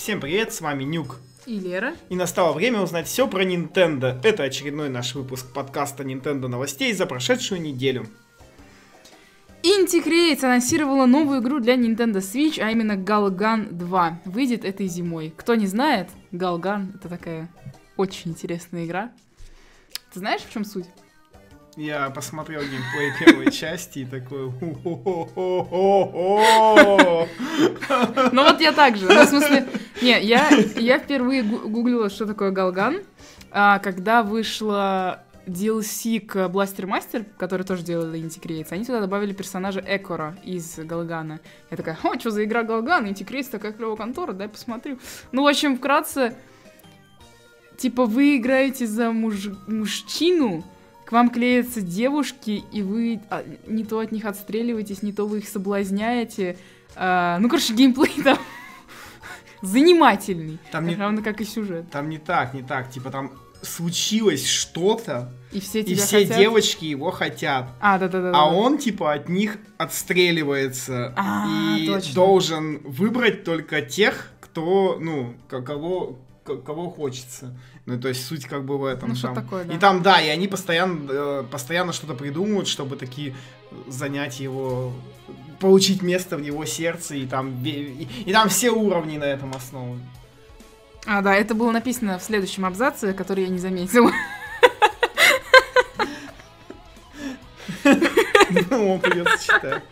Всем привет, с вами Нюк. И Лера. И настало время узнать все про Nintendo. Это очередной наш выпуск подкаста Nintendo новостей за прошедшую неделю. Inti Creates анонсировала новую игру для Nintendo Switch, а именно Galgan 2. Выйдет этой зимой. Кто не знает, Galgan это такая очень интересная игра. Ты знаешь, в чем суть? Я посмотрел геймплей первой части и такой... Ну вот я так же. Ну, в смысле, не, я, я впервые гуглила, что такое Галган, а, когда вышла DLC к Blaster Master, который тоже делали Inti они туда добавили персонажа Экора из Галгана. Я такая, о, что за игра Галган? Inti такая клевая контора, дай посмотрю. Ну, в общем, вкратце, типа вы играете за муж... мужчину, к вам клеятся девушки, и вы а, не то от них отстреливаетесь, не то вы их соблазняете. А, ну, короче, геймплей там занимательный. Там не... Равно как и сюжет. Там не так, не так. Типа там случилось что-то, и все, и все хотят? девочки его хотят. А, да, да, да. А он, типа, от них отстреливается. А, и точно. должен выбрать только тех, кто, ну, кого, кого хочется. Ну, то есть суть как бы в этом. Ну, что такое, да. И там, да, и они постоянно, э, постоянно что-то придумывают, чтобы такие занять его, получить место в его сердце, и там, и, и там все уровни на этом основаны. А, да, это было написано в следующем абзаце, который я не заметила. Ну, он придется читать.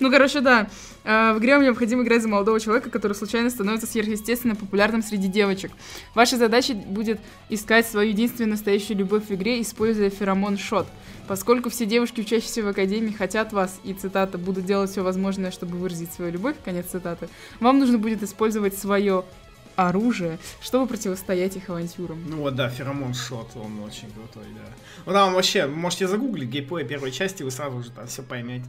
Ну, короче, да. А, в игре вам необходимо играть за молодого человека, который случайно становится сверхъестественно популярным среди девочек. Ваша задача будет искать свою единственную настоящую любовь в игре, используя феромон шот. Поскольку все девушки, учащиеся в академии, хотят вас, и цитата, будут делать все возможное, чтобы выразить свою любовь, конец цитаты, вам нужно будет использовать свое оружие, чтобы противостоять их авантюрам. Ну вот, да, феромон шот, он очень крутой, да. Ну там вообще, можете загуглить геймплей первой части, вы сразу же там все поймете.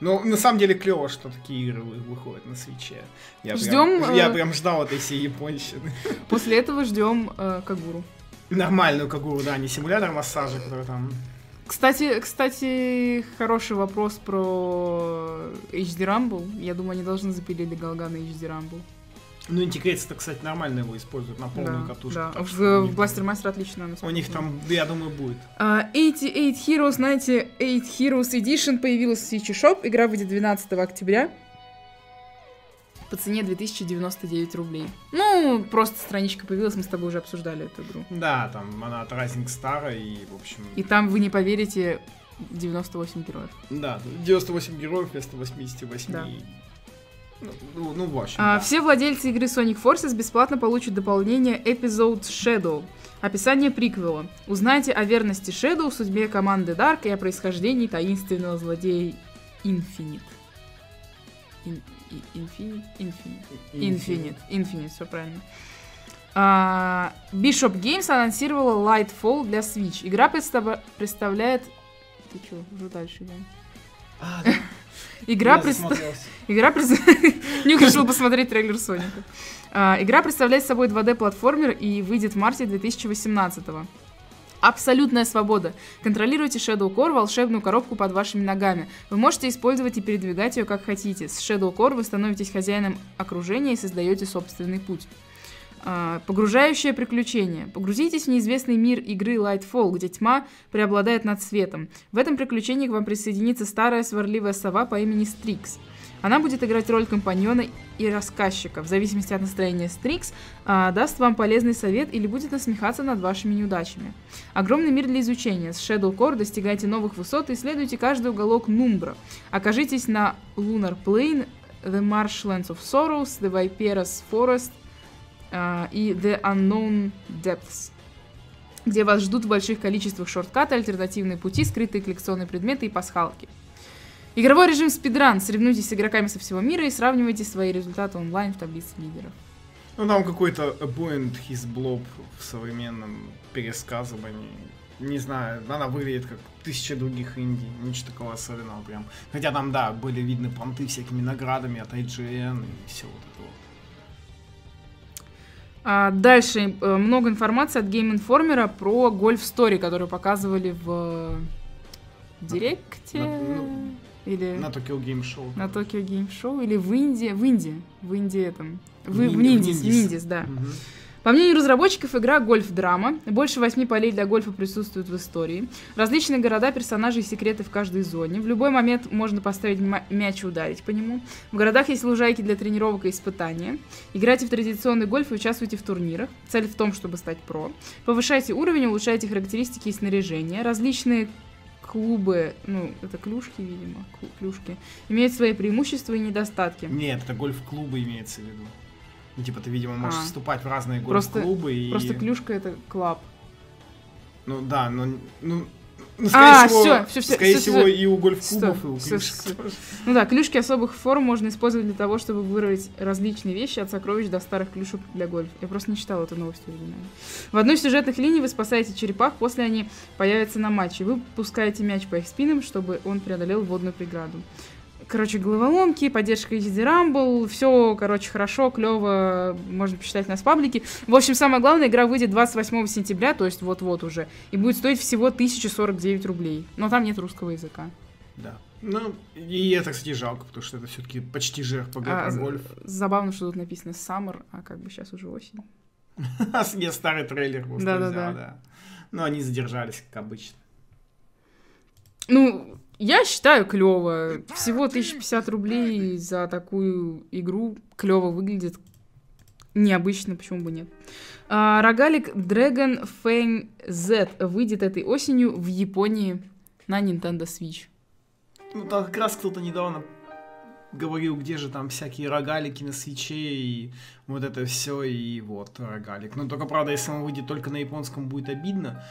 Ну, на самом деле клево, что такие игры выходят на свече. Я ждем. Прям, я э, прям ждал этой всей японщины. После этого ждем э, Кагуру. Нормальную Кагуру, да, не симулятор массажа, который там. Кстати, кстати, хороший вопрос про HD Rumble. Я думаю, они должны запилить до Галгана HD Rumble. Ну, интегрейцы-то, кстати, нормально его используют на полную да, катушку. Да, в, в Blaster Master отлично. У них там, я думаю, будет. Uh, 88 Heroes 98 Heroes Edition появилась в Switch Shop. Игра выйдет 12 октября. По цене 2099 рублей. Ну, просто страничка появилась, мы с тобой уже обсуждали эту игру. Да, там она от Rising Star и, в общем... И там, вы не поверите, 98 героев. Да, 98 героев вместо 88. Да. Ну, ну, в общем, а, да. Все владельцы игры Sonic Forces бесплатно получат дополнение Episode Shadow. Описание приквела. Узнайте о верности Shadow, судьбе команды Dark и о происхождении таинственного злодея Infinite. In, Infinite? Infinite. Infinite. Infinite, все правильно. А, Bishop Games анонсировала Lightfall для Switch. Игра представ... представляет... Ты что, уже дальше идем? А, да. Игра, пред... Игра пред... Нюк решил посмотреть трейлер Соника. А, игра представляет собой 2D-платформер и выйдет в марте 2018 -го. Абсолютная свобода. Контролируйте Shadow Core, волшебную коробку под вашими ногами. Вы можете использовать и передвигать ее как хотите. С Shadow Core вы становитесь хозяином окружения и создаете собственный путь. А, погружающее приключение. Погрузитесь в неизвестный мир игры Lightfall, где тьма преобладает над светом. В этом приключении к вам присоединится старая сварливая сова по имени Стрикс. Она будет играть роль компаньона и рассказчика. В зависимости от настроения Стрикс а, даст вам полезный совет или будет насмехаться над вашими неудачами. Огромный мир для изучения. С Shadow Core достигайте новых высот и исследуйте каждый уголок Нумбра. Окажитесь на Lunar Plain, The Marshlands of Sorrows, The Viperous Forest – и The Unknown Depths, где вас ждут в больших количествах шорткаты, альтернативные пути, скрытые коллекционные предметы и пасхалки. Игровой режим спидран. Соревнуйтесь с игроками со всего мира и сравнивайте свои результаты онлайн в таблице лидеров. Ну, там какой-то Point His Blob в современном пересказывании. Не знаю, она выглядит как тысяча других инди. Ничего такого особенного прям. Хотя там, да, были видны понты всякими наградами от IGN и все вот это вот. А дальше э, много информации от Game Informer про Golf Story, которую показывали в Директе. Или... На Tokyo Game Show. На Tokyo Game Show или в Индии. В Индии. В Индии этом. В, в, в Ниндис, да. Угу. По мнению разработчиков, игра гольф-драма. Больше восьми полей для гольфа присутствуют в истории. Различные города, персонажи и секреты в каждой зоне. В любой момент можно поставить мяч и ударить по нему. В городах есть лужайки для тренировок и испытания. Играйте в традиционный гольф и участвуйте в турнирах. Цель в том, чтобы стать про. Повышайте уровень, улучшайте характеристики и снаряжение. Различные клубы, ну, это клюшки, видимо, клюшки, имеют свои преимущества и недостатки. Нет, это гольф-клубы имеется в виду. Ну, типа, ты, видимо, можешь а. вступать в разные гольф-клубы и... Просто клюшка это клаб. Ну да, но... Ну, ну, скорее а, всего, все, все, все, скорее все, всего, все. и у гольф-клубов, и у клюшек. Ну да, клюшки особых форм можно использовать для того, чтобы вырвать различные вещи от сокровищ до старых клюшек для гольфа. Я просто не читала эту новость оригинально. В одной из сюжетных линий вы спасаете черепах, после они появятся на матче. Вы пускаете мяч по их спинам, чтобы он преодолел водную преграду короче, головоломки, поддержка HD Rumble, все, короче, хорошо, клево, можно почитать нас в паблике. В общем, самое главное, игра выйдет 28 сентября, то есть вот-вот уже, и будет стоить всего 1049 рублей. Но там нет русского языка. Да. Ну, и это, кстати, жалко, потому что это все-таки почти же RPG а, про гольф. Забавно, что тут написано Summer, а как бы сейчас уже осень. Нет, старый трейлер просто да, взял, да, да. Но они задержались, как обычно. Ну, я считаю клево. Всего 1050 рублей за такую игру клево выглядит. Необычно, почему бы нет. А, рогалик Dragon Fang Z выйдет этой осенью в Японии на Nintendo Switch. Ну, там как раз кто-то недавно говорил, где же там всякие рогалики на свече и вот это все, и вот рогалик. Но только, правда, если он выйдет только на японском, будет обидно.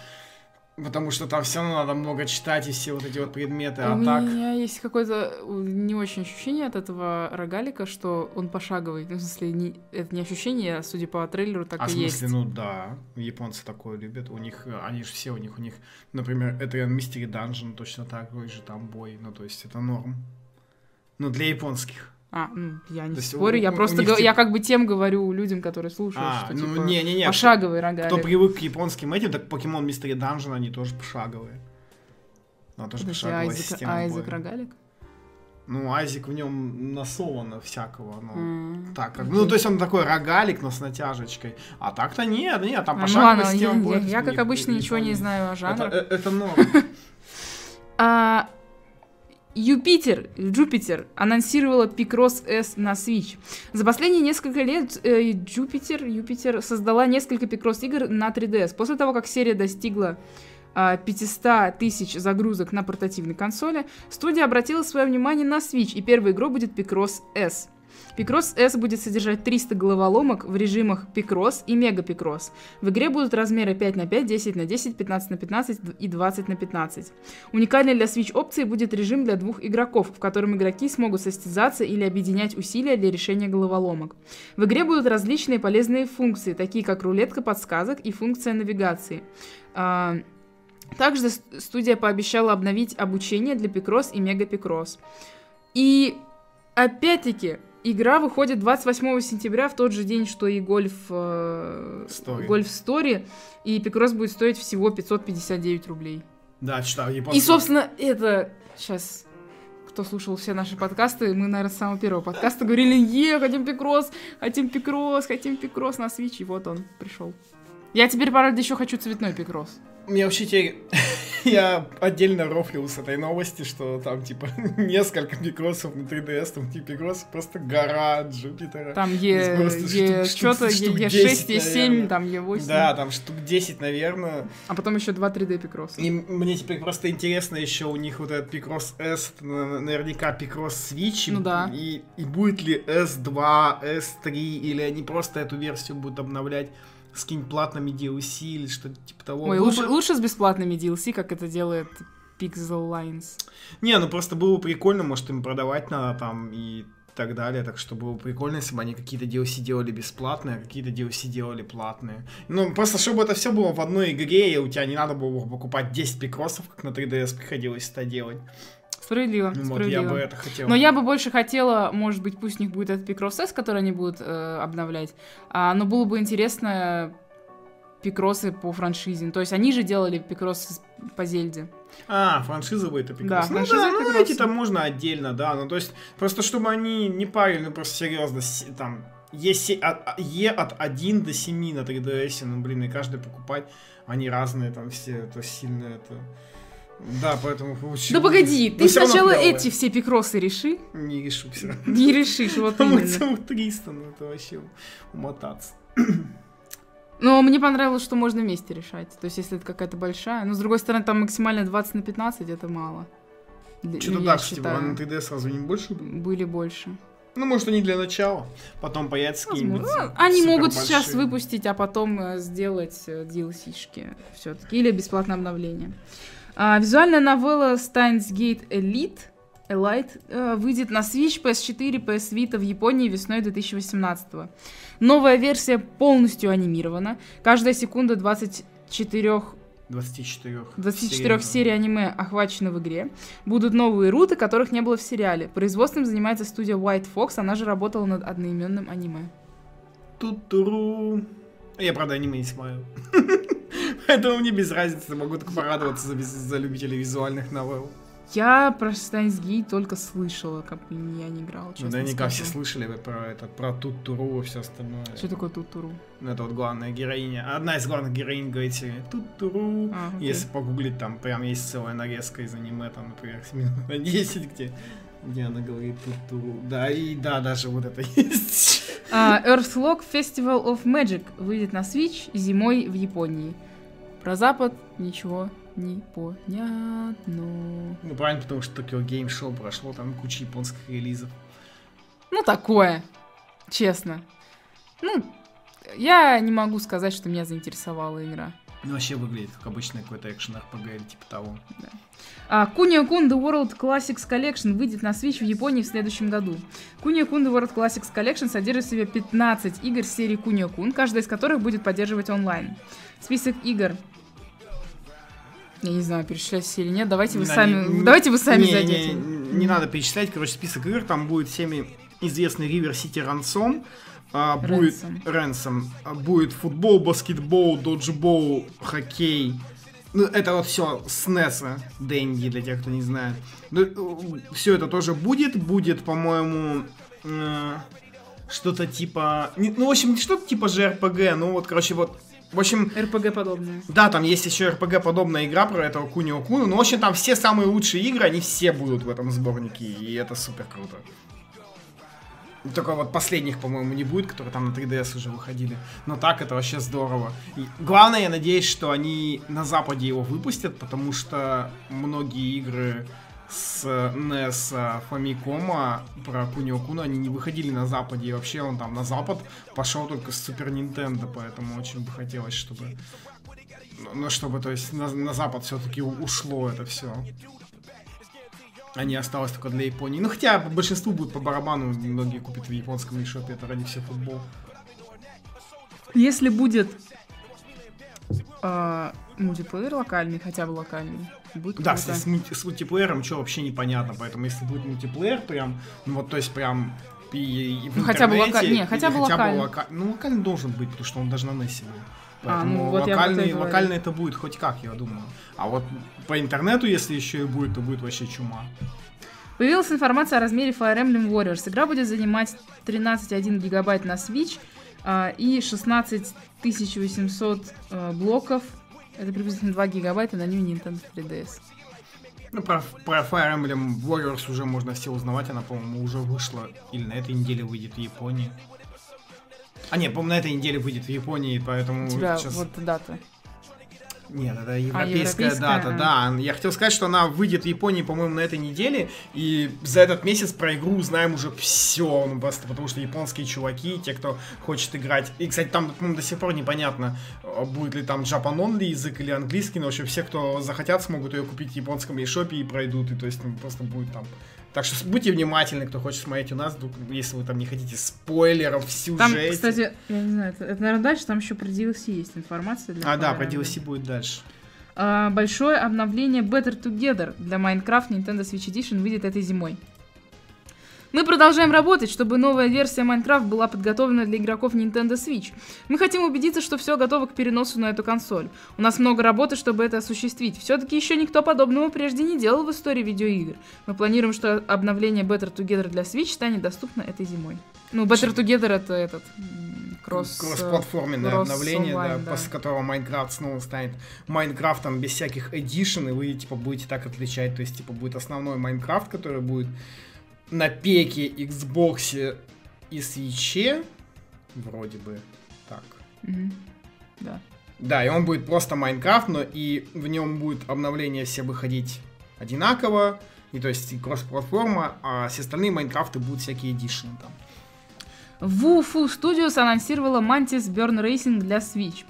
Потому что там все равно надо много читать и все вот эти вот предметы, а У так... У меня есть какое-то не очень ощущение от этого рогалика, что он пошаговый. Ну, в смысле, не, это не ощущение, а судя по трейлеру, так а и есть. А в смысле, ну да, японцы такое любят. У них, они же все, у них, у них, например, это Mystery Dungeon точно такой же там бой, ну то есть это норм. Ну, для японских. А, ну, я не спорю, у, я просто, них, я как бы тем говорю людям, которые слушают, а, что, ну, типа, не, не, не, пошаговый рогалик. Кто привык к японским этим, так Покемон Мистери Данжен, они тоже пошаговые. Ну, тоже Подожди, пошаговая Айзек, система Айзек рогалик? Ну, Айзек в нем насовано всякого, ну, mm, так, okay. ну, то есть он такой рогалик, но с натяжечкой, а так-то нет, нет, там пошаговая ну, ладно, система. Я, я, я, как обычно, ничего не знаю о жанрах. Это, это норм. А, Юпитер, Jupiter анонсировала Picross S на Switch. За последние несколько лет э, Jupiter, Юпитер создала несколько Picross игр на 3DS. После того, как серия достигла э, 500 тысяч загрузок на портативной консоли, студия обратила свое внимание на Switch, и первой игрой будет Picross S. Picross S будет содержать 300 головоломок в режимах Picross и Mega Picross. В игре будут размеры 5 на 5, 10 на 10, 15 на 15 и 20 на 15. Уникальной для Switch опцией будет режим для двух игроков, в котором игроки смогут состязаться или объединять усилия для решения головоломок. В игре будут различные полезные функции, такие как рулетка подсказок и функция навигации. А, также студия пообещала обновить обучение для Picross и Mega Picross. И опять-таки, Игра выходит 28 сентября, в тот же день, что и Гольф э, Гольф Стори. И Пикрос будет стоить всего 559 рублей. Да, читал. И, собственно, это... Сейчас кто слушал все наши подкасты, мы, наверное, с самого первого подкаста говорили, е, хотим Пикрос, хотим Пикрос, хотим Пикрос на Switch, и вот он пришел. Я теперь, правда, еще хочу цветной Пикрос. Мне вообще теперь... Я отдельно рофлил с этой новости, что там, типа, несколько микросов на 3DS, там, типа, микрос просто гора Джупитера. Там Е... Е... Что-то Е6, Е7, там Е8. Да, там штук 10, наверное. А потом еще два 3D пикроса. И мне теперь просто интересно еще у них вот этот пикрос S, наверняка пикрос Switch. Ну да. И, и будет ли S2, S3, или они просто эту версию будут обновлять с какими-нибудь платными DLC или что-то типа того. Ой, лучше, бы... лучше с бесплатными DLC, как это делает Pixel Lines. Не, ну просто было прикольно, может им продавать надо там и так далее, так что было прикольно, если бы они какие-то DLC делали бесплатные, а какие-то DLC делали платные. Ну, просто чтобы это все было в одной игре, и у тебя не надо было покупать 10 пикросов, как на 3DS приходилось это делать. Справедливо, ну, справедливо. Вот, я бы это хотел. Но я бы больше хотела, может быть, пусть у них будет этот Picross S, который они будут э, обновлять, а, но было бы интересно пикросы по франшизе. То есть они же делали пикросы по Зельде. А, франшиза это пикросы. Да, ну франшиза да, ну эти там можно отдельно, да. Ну то есть, просто чтобы они не парили, ну просто серьезно, там, се- от, а- Е от 1 до 7 на 3DS, ну блин, и каждый покупать, они разные там все, это сильно это... Да, поэтому получилось. Да погоди, ты сначала эти все пикросы реши. Не решу все. Не решишь, вот Там целых 300, ну это вообще умотаться. Но мне понравилось, что можно вместе решать. То есть, если это какая-то большая. Но, с другой стороны, там максимально 20 на 15, это мало. Что-то ну, да, кстати, считаю. на 3DS сразу не больше было? Были больше. Ну, может, они для начала, потом появятся какие-нибудь. Ну, Они могут сейчас выпустить, а потом э, сделать э, DLC-шки все-таки. Или бесплатное обновление. А, визуальная новелла Steins Gate Elite Elite э, выйдет на Switch, PS4, PS Vita в Японии весной 2018 Новая версия полностью анимирована. Каждая секунда 24 24. 24 серий аниме охвачены в игре. Будут новые руты, которых не было в сериале. Производством занимается студия White Fox, она же работала над одноименным аниме. Ту-туру. Я, правда, аниме не смотрел. Поэтому мне без разницы, могу только порадоваться за, за любителей визуальных новелл. Я про Steins Gate только слышала, как я не играла, Ну, честно наверняка все скажу. слышали про это, про Тутуру и все остальное. Что такое Тутуру? Ну, это вот главная героиня. Одна из главных героинь говорит себе Тутуру. А, окей. Если погуглить, там прям есть целая нарезка из аниме, там, например, минут на 10, где, где она говорит Тутуру. Да, и да, даже вот это есть. А, Earthlock Festival of Magic выйдет на Switch зимой в Японии. Про Запад ничего не понятно. Ну, правильно, потому что Tokyo Game Show прошло, там куча японских релизов. Ну, такое. Честно. Ну, я не могу сказать, что меня заинтересовала игра. Ну, вообще выглядит как обычный какой-то экшен RPG или типа того. А, Kunio-kun The World Classics Collection выйдет на Switch в Японии в следующем году. Kunio-kun The World Classics Collection содержит в себе 15 игр серии Kunio-kun, каждая из которых будет поддерживать онлайн. Список игр... Я не знаю, перечислять все или нет. Давайте вы Не, сами, не- давайте вы сами не, зайдете. Не, не надо перечислять, короче, список игр, там будет всеми известный River City Ransom, а, будет. Ransom, а, будет футбол, баскетбол, доджбол, хоккей. Ну, это вот все с NES, Дэнди, для тех, кто не знает. все это тоже будет. Будет, по-моему, э, что-то типа... Ну, в общем, не что-то типа JRPG, ну вот, короче, вот... В общем, РПГ подобное. да, там есть еще RPG подобная игра про этого Кунио Куну. Ну, в общем, там все самые лучшие игры, они все будут в этом сборнике, и это супер круто. Только вот последних, по-моему, не будет, которые там на 3DS уже выходили. Но так это вообще здорово. И главное, я надеюсь, что они на Западе его выпустят, потому что многие игры с NES а, Famicom про Кунио Куну, они не выходили на Западе. И вообще он там на Запад пошел только с Супер Нинтендо, поэтому очень бы хотелось, чтобы ну, ну, чтобы, то есть, на, на Запад все-таки ушло это все. А не осталось только для Японии. Ну, хотя большинству будет по барабану, многие купят в японском eShop, это ради всех футбол. Если будет а, мультиплеер локальный, хотя бы локальный, будет Да, с, мульти- с мультиплеером что вообще непонятно, поэтому если будет мультиплеер прям, ну вот, то есть прям и, и в Ну, хотя бы интернете, лока- не, хотя бы локально. лока- Ну, локальный должен быть, потому что он даже на NES был. А, Поэтому ну, вот я локальный, говорю. локально это будет хоть как, я думаю. А вот по интернету, если еще и будет, то будет вообще чума. Появилась информация о размере Fire Emblem Warriors. Игра будет занимать 13,1 гигабайт на Switch а, и 16 800 э, блоков. Это приблизительно 2 гигабайта на New Nintendo 3DS. Ну, про, про Fire Emblem Warriors уже можно все узнавать, она, по-моему, уже вышла, или на этой неделе выйдет в Японии. А нет, по-моему, на этой неделе выйдет в Японии, поэтому У тебя сейчас... вот дата. Нет, это европейская, европейская, дата, а. да. Я хотел сказать, что она выйдет в Японии, по-моему, на этой неделе, и за этот месяц про игру узнаем уже все, ну просто потому что японские чуваки, те, кто хочет играть. И, кстати, там, по-моему, до сих пор непонятно, будет ли там Japan only язык или английский, но вообще все, кто захотят, смогут ее купить в японском eShop и пройдут, и то есть ну, просто будет там. Так что будьте внимательны, кто хочет смотреть у нас, вдруг, если вы там не хотите спойлеров в сюжете. Там, кстати, я не знаю, это, это, наверное, дальше, там еще про DLC есть информация. Для А, да, про. DLC будет дальше. А, большое обновление Better Together для Minecraft Nintendo Switch Edition выйдет этой зимой. Мы продолжаем работать, чтобы новая версия Minecraft была подготовлена для игроков Nintendo Switch. Мы хотим убедиться, что все готово к переносу на эту консоль. У нас много работы, чтобы это осуществить. Все-таки еще никто подобного прежде не делал в истории видеоигр. Мы планируем, что обновление Better Together для Switch станет доступно этой зимой. Ну, Better Together это этот кросс... Кросс-платформенное кросс обновление, онлайн, да, да. после которого Майнкрафт снова станет Майнкрафтом без всяких edition, и вы, типа, будете так отличать, то есть, типа, будет основной Майнкрафт, который будет на пеке Xbox и свече, вроде бы так. Mm-hmm. Да. Да, и он будет просто Майнкрафт, но и в нем будет обновление все выходить одинаково, и то есть кросс-платформа, а все остальные Майнкрафты будут всякие эдишны там. Wufu Studios анонсировала Mantis Burn Racing для Switch.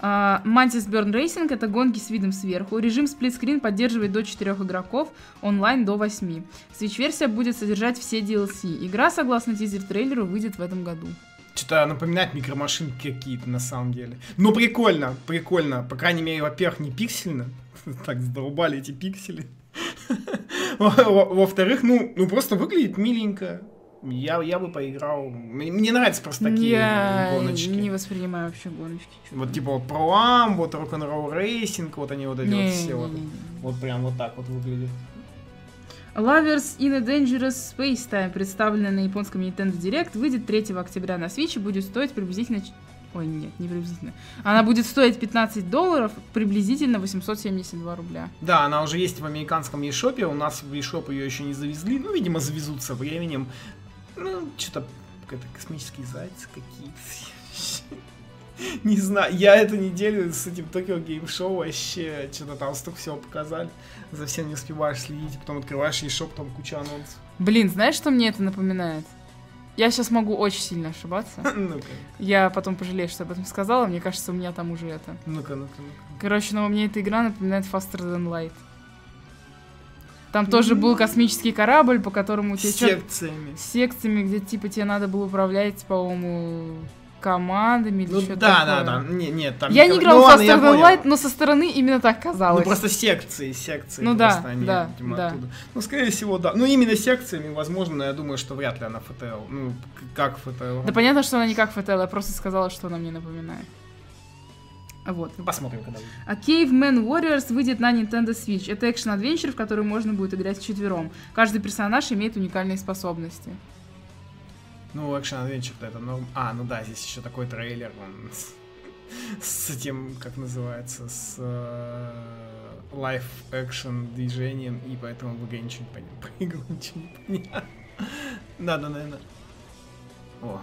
Uh, Mantis Burn Racing это гонки с видом сверху. Режим сплитскрин поддерживает до 4 игроков, онлайн до 8. Switch-версия будет содержать все DLC. Игра, согласно тизер-трейлеру, выйдет в этом году. Что-то напоминает микромашинки какие-то на самом деле. Ну, прикольно, прикольно. По крайней мере, во-первых, не пиксельно. Так задолбали эти пиксели. Во-вторых, ну, ну просто выглядит миленько. Я, я бы поиграл. Мне нравятся просто такие я гоночки. не воспринимаю вообще гоночки. Вот типа вот Pro вот Rock'n'Roll Racing, вот они вот эти не, вот все не, вот. Не, не. Вот прям вот так вот выглядят. Lovers in a Dangerous Space Time, представленная на японском Nintendo Direct, выйдет 3 октября на Switch и будет стоить приблизительно... Ой, нет, не приблизительно. Она будет стоить 15 долларов, приблизительно 872 рубля. Да, она уже есть в американском eShop, у нас в eShop ее еще не завезли, ну, видимо, завезут со временем. Ну, что-то какой-то космический зайцы какие-то. Не знаю, я эту неделю с этим Токио Гейм Шоу вообще что-то там столько всего показали. За всем не успеваешь следить, потом открываешь и шоп, там куча анонсов. Блин, знаешь, что мне это напоминает? Я сейчас могу очень сильно ошибаться. ну-ка. Я потом пожалею, что об этом сказала. Мне кажется, у меня там уже это. Ну-ка, ну-ка, ну-ка. Короче, но мне эта игра напоминает Faster Than Light. Там тоже был космический корабль, по которому тебе... Секциями. Секциями, где, типа, тебе надо было управлять, по-моему, командами или ну, что-то да, такое. да, да, не, нет, там... Я не играл ну, в Than Light, но со стороны именно так казалось. Ну, просто секции, секции. Ну да, они, да, видимо, да. Оттуда. Ну, скорее всего, да. Ну, именно секциями, возможно, но я думаю, что вряд ли она FTL. Ну, как FTL. Да понятно, что она не как FTL, я просто сказала, что она мне напоминает. Вот. Ну, посмотрим, когда выйдет. А Caveman Warriors выйдет на Nintendo Switch. Это экшен-адвенчер, в который можно будет играть четвером. Каждый персонаж имеет уникальные способности. Ну, экшен-адвенчер-то это норм. А, ну да, здесь еще такой трейлер, он с, этим, как называется, с э, лайф-экшен движением, и поэтому в игре ничего не понятно. По игру ничего не понятно. Надо, наверное. О,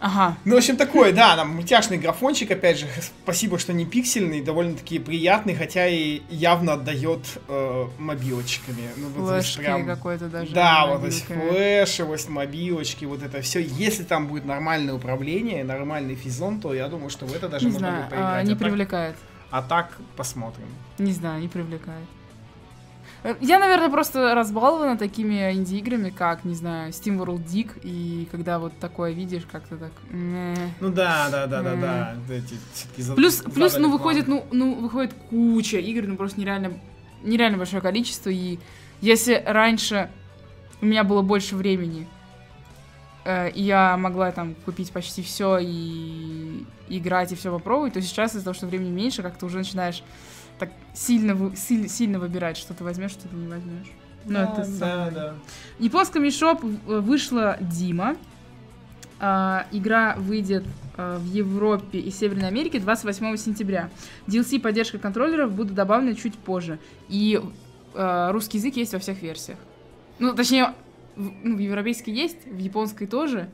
Ага. Ну, в общем, такой, да, там мультяшный графончик, опять же, спасибо, что не пиксельный, довольно-таки приятный, хотя и явно отдает э, мобилочками. Ну, вот Флешки прям... какой-то даже. Да, вот эти флеши, вот мобилочки, вот это все. Если там будет нормальное управление, нормальный физон, то я думаю, что в это даже не можно знаю, будет поиграть. А, не а привлекает. Так, а так посмотрим. Не знаю, не привлекает. Э, я, наверное, просто разбалована такими инди-играми, как, не знаю, Steam World Dig, и когда вот такое видишь, как-то так... Ну да, да, да, да, да. Плюс, плюс, ну, выходит, ну, ну, выходит куча игр, ну, просто нереально, нереально большое количество, и если раньше у меня было больше времени, э, и я могла там купить почти все и играть, и все попробовать, то сейчас из-за того, что времени меньше, как-то уже начинаешь так сильно, сильно, сильно выбирать, что ты возьмешь, что ты не возьмешь. Ну, да, это да, да. В японском eShop вышла Дима. А, игра выйдет а, в Европе и Северной Америке 28 сентября. DLC поддержка контроллеров будут добавлены чуть позже. И а, русский язык есть во всех версиях. Ну, точнее, в, ну, в европейской есть, в японской тоже.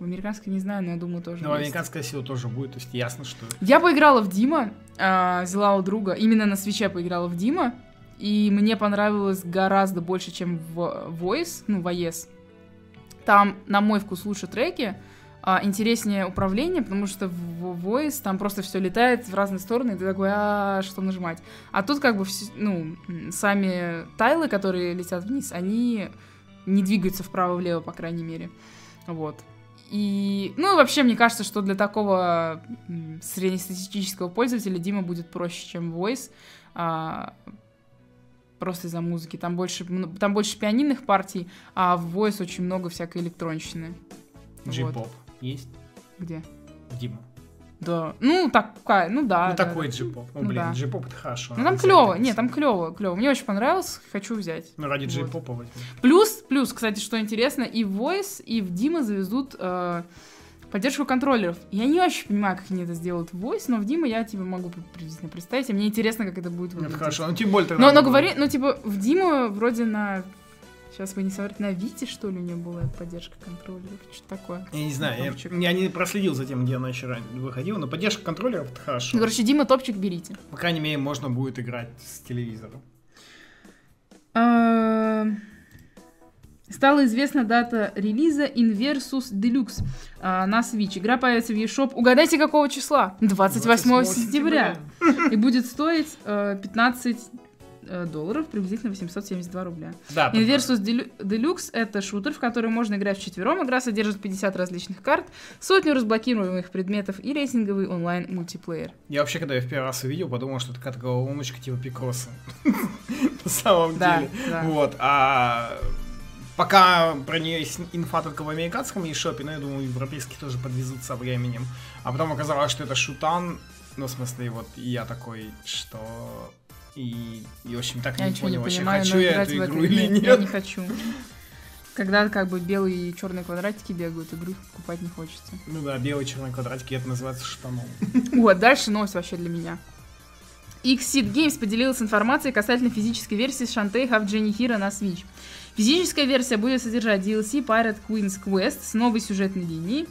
В американской не знаю, но я думаю тоже. Ну, американская сила тоже будет, то есть ясно, что. Я поиграла в Дима, э, взяла у друга, именно на свече поиграла в Дима, и мне понравилось гораздо больше, чем в Voice, ну, в AES. Там, на мой вкус, лучше треки, а, интереснее управление, потому что в Voice там просто все летает в разные стороны, и ты такой, а что нажимать? А тут как бы, ну, сами тайлы, которые летят вниз, они не двигаются вправо-влево, по крайней мере. Вот. И, ну, вообще, мне кажется, что для такого среднестатистического пользователя Дима будет проще, чем Voice. А, просто из-за музыки. Там больше, там больше пианинных партий, а в Voice очень много всякой электронщины. Джей-поп вот. есть? Где? Дима. Да. Ну, такая, ну да. Ну, да, такой да. джип-поп. Ну, блин, да. джип-поп это хорошо. Ну, там клево. Нет, там клево, клево. Мне очень понравилось, хочу взять. Ну, ради вот. джип-попа возьму. Плюс, плюс, кстати, что интересно, и в Voice, и в Дима завезут э, поддержку контроллеров. Я не очень понимаю, как они это сделают в Voice, но в Дима я, типа, могу приблизительно представить, и мне интересно, как это будет выглядеть. Нет, хорошо, ну, тем более тогда... Но, но говори, ну, типа, в Дима вроде на Сейчас вы не смотрите на Вите, что ли, у нее была поддержка контроллеров? Что такое? Я не знаю, я, я не проследил за тем, где она еще выходила, но поддержка контроллеров это хорошо. Ну, короче, Дима, топчик берите. По крайней мере, можно будет играть с телевизора. А, стала известна дата релиза Inversus Deluxe а, на Switch. Игра появится в eShop. Угадайте, какого числа? 28, 28 сентября. И будет стоить 15 э, Э, долларов, приблизительно 872 рубля. Да, Inversus Deluxe — это шутер, в который можно играть в четвером. Игра содержит 50 различных карт, сотню разблокируемых предметов и рейтинговый онлайн-мультиплеер. Я вообще, когда я в первый раз увидел, подумал, что это какая-то головоломочка типа Пикроса. На самом деле. Вот. А пока про нее есть инфа только в американском eShop, но я думаю, европейские тоже подвезут со временем. А потом оказалось, что это шутан, ну, в смысле, вот я такой, что и, и в общем, так я не понял, не вообще, понимаю, хочу я эту игру или нет. Я не хочу. Когда как бы белые и черные квадратики бегают, игру покупать не хочется. Ну да, белые и черные квадратики, это называется штаном. Вот, дальше новость вообще для меня. Xseed Games поделилась информацией касательно физической версии Shantae Have Jenny Hero на Switch. Физическая версия будет содержать DLC Pirate Queen's Quest с новой сюжетной линией,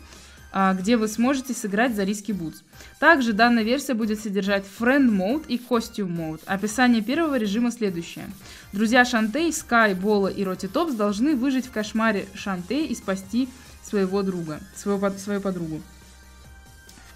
а, где вы сможете сыграть за риски Boots. Также данная версия будет содержать Friend Mode и Costume Mode. Описание первого режима следующее. Друзья Шантей, Скай, Бола и Роти Топс должны выжить в кошмаре Шантей и спасти своего друга, своего, свою подругу.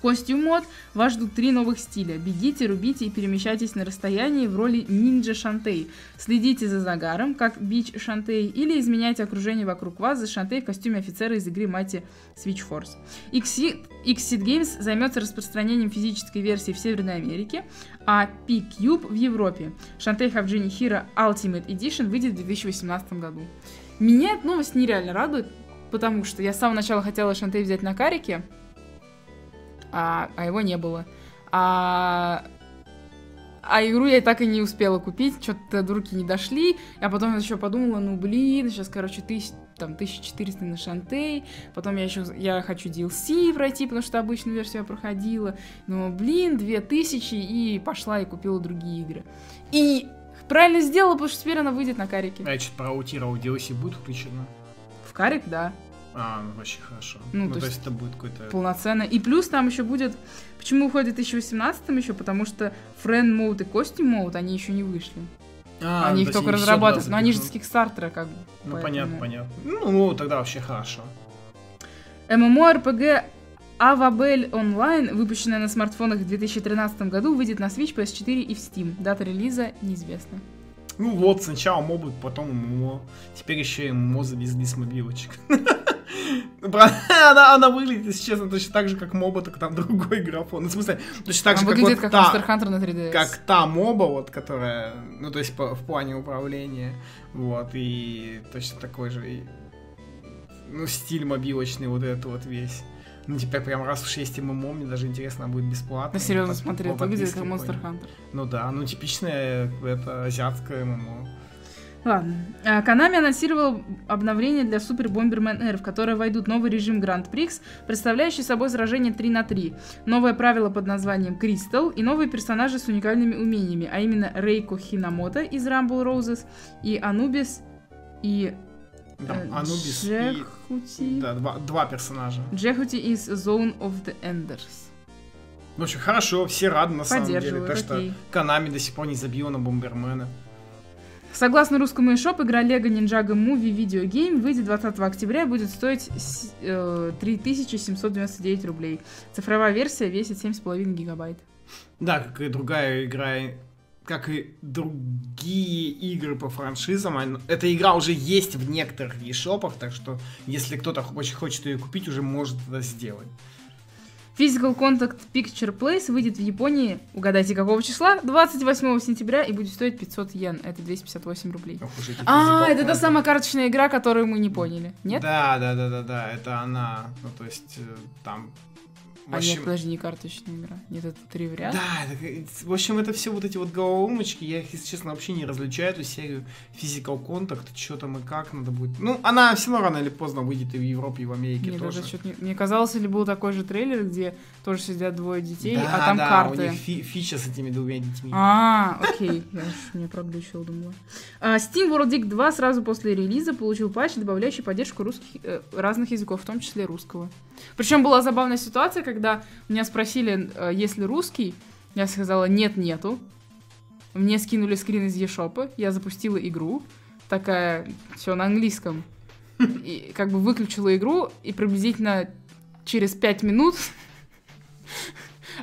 Костюм мод вас ждут три новых стиля. Бегите, рубите и перемещайтесь на расстоянии в роли нинджа Шантей. Следите за загаром, как бич Шантей, или изменяйте окружение вокруг вас за Шантей в костюме офицера из игры Mighty Switch Force. Xseed Games займется распространением физической версии в Северной Америке, а P-Cube в Европе. Шантей Хавджини Hero Ultimate Edition выйдет в 2018 году. Меня эта новость нереально радует, потому что я с самого начала хотела Шантей взять на карике, а, а его не было. А, а игру я так и не успела купить, что-то до руки не дошли. А потом я еще подумала, ну блин, сейчас, короче, тысяч, там, 1400 на Шантей. Потом я еще, я хочу DLC пройти, потому что обычную версию я проходила. Думаю, блин, 2000, и пошла и купила другие игры. И правильно сделала, потому что теперь она выйдет на карике. А я что-то проаутировал, DLC будет включено? В карик, да. А, ну вообще хорошо. Ну, ну то, то есть это будет какой-то... Полноценно. И плюс там еще будет... Почему уходит в 2018 еще? Потому что Friend Mode и Costume Mode, они еще не вышли. А, они их только разрабатывают. Но они же с Кикстартера как бы. Ну, поэтому... понятно, понятно. Ну, ну, тогда вообще хорошо. MMORPG Avabel Online, выпущенная на смартфонах в 2013 году, выйдет на Switch, PS4 и в Steam. Дата релиза неизвестна. Ну вот, сначала мобы, потом ММО. Теперь еще и ММО завезли с мобилочек. она, она выглядит, если честно, точно так же, как моба, только там другой графон. Ну, в смысле, точно так же, как, вот как та, Monster Hunter на 3DS. Как та моба, вот, которая, ну, то есть по, в плане управления, вот, и точно такой же, и, ну, стиль мобилочный вот этот вот весь. Ну, теперь прям раз уж есть ММО, мне даже интересно, будет бесплатно. Ну, серьезно, смотри, это выглядит как Monster Hunter. Ну да, ну, типичное, это азиатское ММО. Ладно. Канами анонсировал обновление для Super Bomberman R, в которое войдут новый режим Grand Prix, представляющий собой сражение 3 на 3, новое правило под названием Crystal и новые персонажи с уникальными умениями, а именно Рейко Хинамото из Rumble Roses и Анубис и э, Анубис Джехути. И... Да, два, два персонажа. Джехути из Zone of the Enders. В общем, хорошо, все рады на самом деле. Так что Канами до сих пор не забила на Бомбермена. Согласно русскому eShop, игра LEGO Ninjago Movie Video Game выйдет 20 октября и будет стоить э, 3799 рублей. Цифровая версия весит 7,5 гигабайт. Да, как и другая игра, как и другие игры по франшизам, эта игра уже есть в некоторых eShop'ах, так что если кто-то очень хочет ее купить, уже может это сделать. Physical Contact Picture Place выйдет в Японии, угадайте, какого числа? 28 сентября и будет стоить 500 йен. Это 258 рублей. Ох уж А, это та самая карточная игра, которую мы не поняли. Нет? Да, да, да, да, да, это она. Ну, то есть, э, там... В А нет, общем, подожди, не карточная игра. Нет, это три в ряд. Да, в общем, это все вот эти вот головоломочки, я их, если честно, вообще не различаю, эту серию Physical Contact, что там и как надо будет. Ну, она все равно рано или поздно выйдет и в Европе, и в Америке Нет, тоже. чё-то не- Мне казалось, или был такой же трейлер, где тоже сидят двое детей, да, а там да, карты. у них фи- фича с этими двумя детьми. А, окей. Я уж меня проглючила, думала. А, Steam World Dig 2 сразу после релиза получил патч, добавляющий поддержку русских, э, разных языков, в том числе русского. Причем была забавная ситуация, когда меня спросили, э, есть ли русский. Я сказала, нет, нету. Мне скинули скрин из eShop, я запустила игру, такая, все на английском. И как бы выключила игру, и приблизительно через пять минут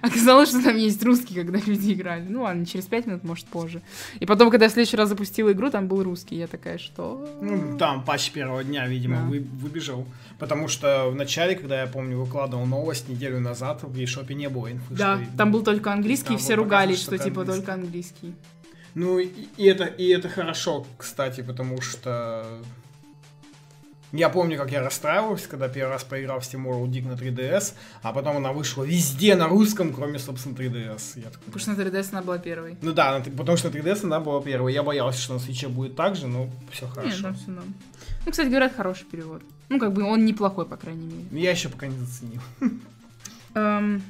оказалось, что там есть русский, когда люди играли. Ну ладно, через пять минут, может, позже. И потом, когда я в следующий раз запустила игру, там был русский. Я такая, что? Ну, там патч первого дня, видимо, Да. вы- выбежал. Потому что в начале, когда я помню, выкладывал новость неделю назад, в eShop не было инфы. Да, что- там был только английский, и все ругались, что что типа английский. только английский. Ну, и, и это, и это хорошо, кстати, потому что... Я помню, как я расстраивался, когда первый раз поиграл в Steam World Dig на 3DS, а потом она вышла везде на русском, кроме, собственно, 3DS. Я такой, Потому что на 3DS она была первой. Ну да, на потому что на 3DS она была первой. Я боялся, что на свече будет так же, но все Нет, хорошо. там все норм. Ну, кстати, говорят, хороший перевод. Ну, как бы он неплохой, по крайней мере. Я еще пока не заценил. Эм,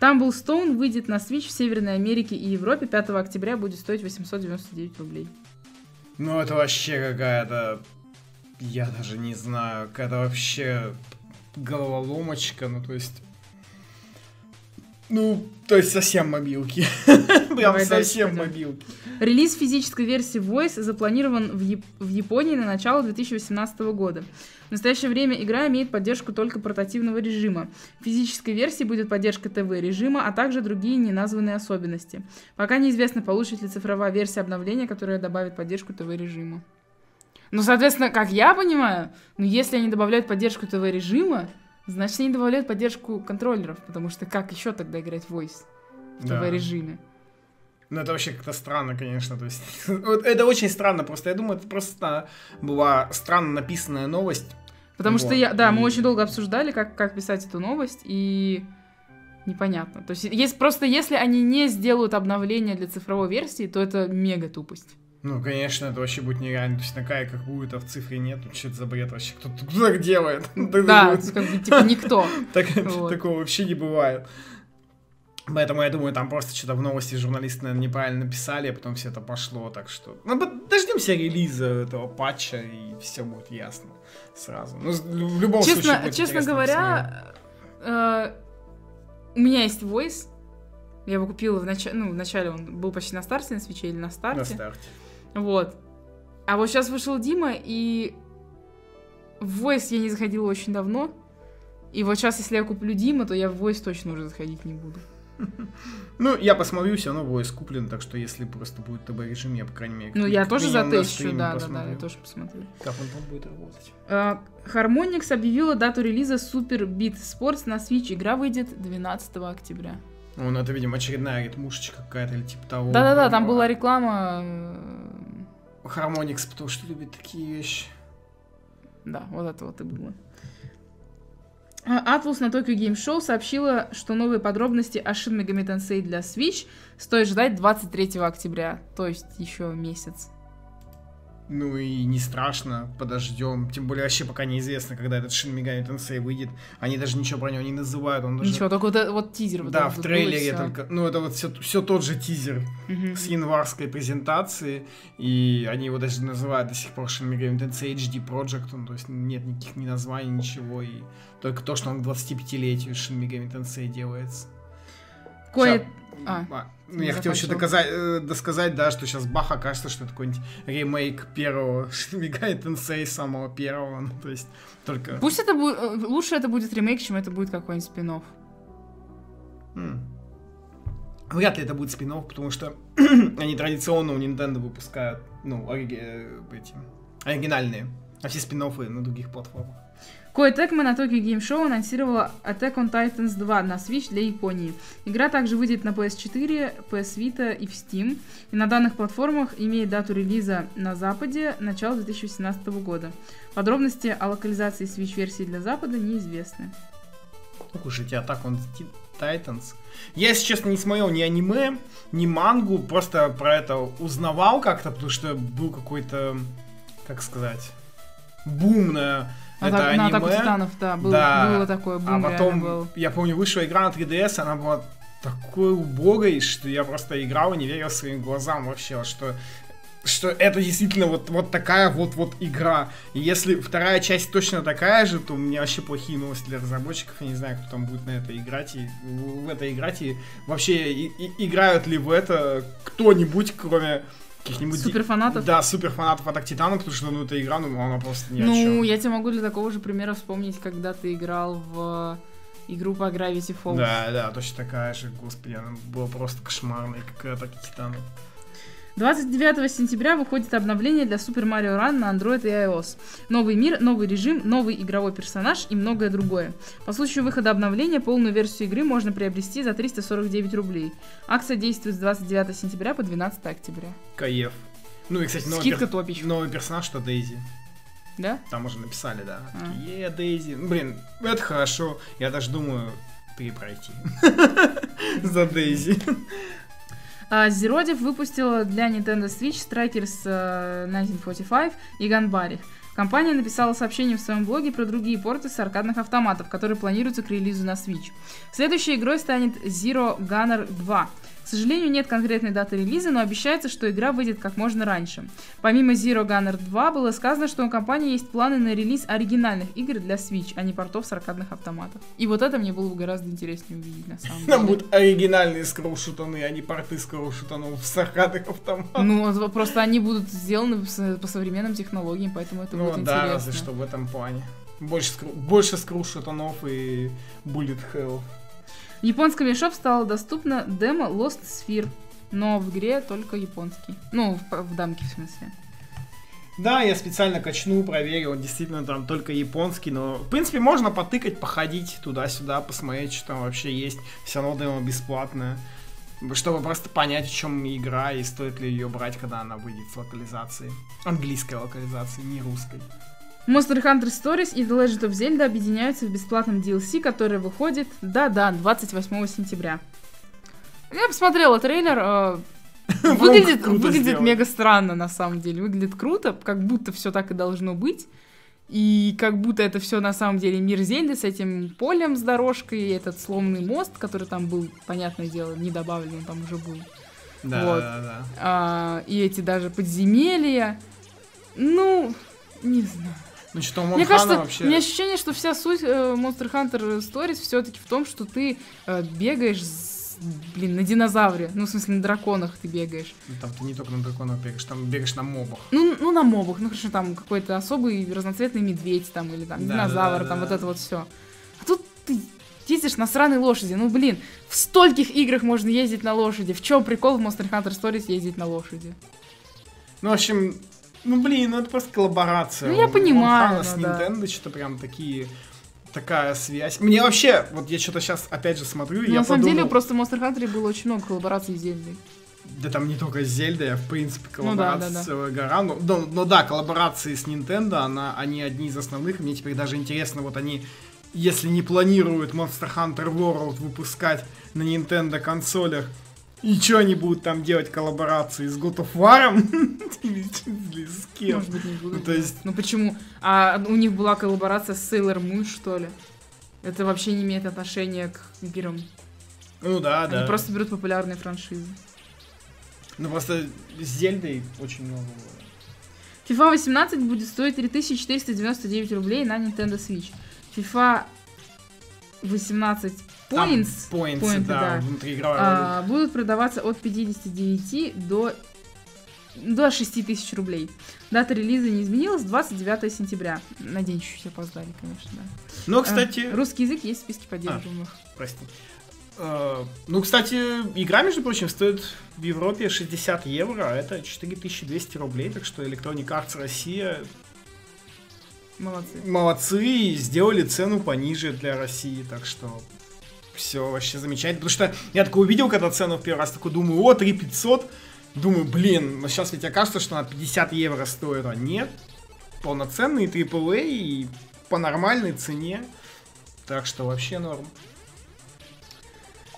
Tumble Stone выйдет на Switch в Северной Америке и Европе 5 октября будет стоить 899 рублей. Ну это вообще какая-то... Я даже не знаю, какая-то вообще головоломочка, ну то есть... Ну, то есть совсем мобилки. Прям совсем мобилки. Релиз физической версии Voice запланирован в, Яп- в Японии на начало 2018 года. В настоящее время игра имеет поддержку только портативного режима. В физической версии будет поддержка ТВ-режима, а также другие неназванные особенности. Пока неизвестно, получит ли цифровая версия обновления, которая добавит поддержку ТВ-режима. Ну, соответственно, как я понимаю, ну, если они добавляют поддержку ТВ-режима, значит, они добавляют поддержку контроллеров, потому что как еще тогда играть в Voice в Да. ТВ-режиме? Ну это вообще как-то странно, конечно. То есть, это очень странно, просто я думаю, это просто была странно написанная новость. Потому что Вот, я, да, мы очень долго обсуждали, как, как писать эту новость, и непонятно. То есть, есть просто если они не сделают обновление для цифровой версии, то это мега тупость. Ну, конечно, это вообще будет нереально. То есть такая, как будет, а в цифре нет. Ну, Что это за бред вообще? Кто, так делает? Да, как бы, типа никто. Такого вообще не бывает. Поэтому я думаю, там просто что-то в новости журналисты, наверное, неправильно написали, а потом все это пошло, так что... Ну, дождемся релиза этого патча, и все будет ясно сразу. Ну, в любом случае Честно, будет честно говоря, э, у меня есть Voice. Я его купила в начале, ну, в начале он был почти на старте на свече или на старте. На старте. Вот. А вот сейчас вышел Дима, и в Voice я не заходила очень давно. И вот сейчас, если я куплю Дима, то я в Voice точно уже заходить не буду. Ну, я посмотрю, все равно voice куплен, так что если просто будет ТБ-режим, я, по крайней мере, Ну, я тоже за тысячу, да, да, да, я тоже посмотрю. Как он там будет работать. А, Harmonix объявила дату релиза Super Beat Sports на Switch. Игра выйдет 12 октября. Ну, это, видимо, очередная ритмушечка какая-то или типа того. Да-да-да, там была реклама. Harmonix, потому что любит такие вещи. Да, вот это вот и было. А, Atlus на Tokyo Game Show сообщила, что новые подробности о Shin Megami Tensei для Switch стоит ждать 23 октября, то есть еще месяц. Ну и не страшно, подождем. Тем более вообще пока неизвестно, когда этот Shin Megami Tensei выйдет. Они даже ничего про него не называют. Он даже... Ничего, только вот, вот тизер. вот Да, в трейлере только. Ну, это вот все, тот же тизер с январской презентации. И они его даже называют до сих пор Shin Megami Tensei HD Project. Ну, то есть нет никаких ни названий, ничего. И только то, что он к 25-летию Shin Megami Tensei делается. Кое... Ща- А, ну, я хотел еще доказать, э, досказать, да, что сейчас Бах окажется, что это какой-нибудь ремейк первого Megami Tensei, самого первого. Ну, то есть только... Пусть это будет... Лучше это будет ремейк, чем это будет какой-нибудь спин М. Вряд ли это будет спин потому что они традиционно у Nintendo выпускают, ну, ориги- э, эти, оригинальные А все спин на других платформах. Koei Tecmo на Tokyo Game Show анонсировала Attack on Titans 2 на Switch для Японии. Игра также выйдет на PS4, PS Vita и в Steam. И на данных платформах имеет дату релиза на Западе начало 2018 года. Подробности о локализации Switch-версии для Запада неизвестны. Слушайте, Attack on Titans. Я, если честно, не смотрел ни аниме, ни мангу, просто про это узнавал как-то, потому что был какой-то, как сказать, бум а это так, аниме. На Атаку Титанов, да, был, да. было такое, бум А потом, был. я помню, вышла игра на 3DS, она была такой убогой, что я просто играл и не верил своим глазам вообще, что что это действительно вот, вот такая вот-вот игра. И если вторая часть точно такая же, то у меня вообще плохие новости для разработчиков. Я не знаю, кто там будет на это играть и в это играть. И вообще и, и, играют ли в это кто-нибудь, кроме каких-нибудь... Суперфанатов? Да, суперфанатов Атак Титана, потому что, ну, эта игра, ну, она просто ни Ну, я тебе могу для такого же примера вспомнить, когда ты играл в игру по Gravity Falls. Да, да, точно такая же, господи, она была просто кошмарная, как Атак Титана. 29 сентября выходит обновление для Super Mario Run на Android и iOS. Новый мир, новый режим, новый игровой персонаж и многое другое. По случаю выхода обновления полную версию игры можно приобрести за 349 рублей. Акция действует с 29 сентября по 12 октября. Каев. Ну и, кстати, новый, Скидка топич. новый персонаж, что Дейзи. Да? Там уже написали, да. А. Е, Дейзи. Ну, блин, это хорошо. Я даже думаю перепройти. За Дейзи. Зеродив выпустила для Nintendo Switch Strikers 1945 и Ганбари. Компания написала сообщение в своем блоге про другие порты с аркадных автоматов, которые планируются к релизу на Switch. Следующей игрой станет Zero Gunner 2. К сожалению, нет конкретной даты релиза, но обещается, что игра выйдет как можно раньше. Помимо Zero Gunner 2 было сказано, что у компании есть планы на релиз оригинальных игр для Switch, а не портов с аркадных автоматов. И вот это мне было бы гораздо интереснее увидеть, на самом деле. Там будут оригинальные скроушутаны, а не порты скроушутанов с аркадных автоматов. Ну, просто они будут сделаны по современным технологиям, поэтому это ну, будет да, интересно. Ну да, разве что в этом плане. Больше, больше скрушутанов и bullet hell. В японском eShop стало доступно демо Lost Sphere, но в игре только японский. Ну, в, в дамке в смысле. Да, я специально качнул, проверил, действительно там только японский, но в принципе можно потыкать, походить туда-сюда, посмотреть, что там вообще есть. Все равно демо бесплатное, чтобы просто понять, в чем игра и стоит ли ее брать, когда она выйдет с локализацией. Английской локализации, не русской. Monster Hunter Stories и The Legend of Zelda объединяются в бесплатном DLC, который выходит, да-да, 28 сентября. Я посмотрела трейлер, э, выглядит, выглядит мега странно на самом деле, выглядит круто, как будто все так и должно быть. И как будто это все на самом деле мир Зельды с этим полем с дорожкой, и этот сломанный мост, который там был, понятное дело, не добавлен, он там уже был. Да, вот. да, да. А, и эти даже подземелья. Ну, не знаю. Ну что, Мне кажется, вообще... у меня ощущение, что вся суть э, Monster Hunter Stories все-таки в том, что ты э, бегаешь блин, на динозавре. Ну, в смысле, на драконах ты бегаешь. Ну, там ты не только на драконах бегаешь, там бегаешь на мобах. Ну, ну на мобах. Ну, хорошо, там какой-то особый разноцветный медведь там, или там да, динозавр, да, да, там да. вот это вот все. А тут ты ездишь на сраной лошади. Ну, блин, в стольких играх можно ездить на лошади. В чем прикол в Monster Hunter Stories ездить на лошади? Ну, в общем, ну, блин, ну это просто коллаборация. Ну, я понимаю. Ну, с Nintendo да. что-то прям такие такая связь. Мне вообще, вот я что-то сейчас опять же смотрю, и я На самом подумал... деле, просто в Monster Hunter было очень много коллабораций с Зельдой. Да там не только с Зельдой, а в принципе коллаборации ну, да, да, целая гора. Но, но, но да, коллаборации с Nintendo, она, они одни из основных. Мне теперь даже интересно, вот они, если не планируют Monster Hunter World выпускать на Nintendo консолях, и что они будут там делать коллаборации с God of War? Или с кем? Может быть, не будут. Ну, то есть... ну почему? А у них была коллаборация с Sailor Moon, что ли? Это вообще не имеет отношения к играм. Ну да, Они да. Они просто берут популярные франшизы. Ну просто с Зельдой очень много было. FIFA 18 будет стоить 3499 рублей на Nintendo Switch. FIFA 18 Points, points, points да, да. А, будут продаваться от 59 до до 6 тысяч рублей. Дата релиза не изменилась, 29 сентября. На день чуть-чуть опоздали, конечно, да. Но, кстати... А, русский язык есть в списке поддерживаемых. А, прости. Uh, ну, кстати, игра, между прочим, стоит в Европе 60 евро, а это 4200 рублей, так что Electronic Arts Россия Молодцы. Молодцы, сделали цену пониже для России, так что все вообще замечательно. Потому что я такой увидел, когда цену в первый раз, такой думаю, о, 3 500. Думаю, блин, ну сейчас ведь окажется, что на 50 евро стоит, а нет. Полноценный AAA и по нормальной цене. Так что вообще норм.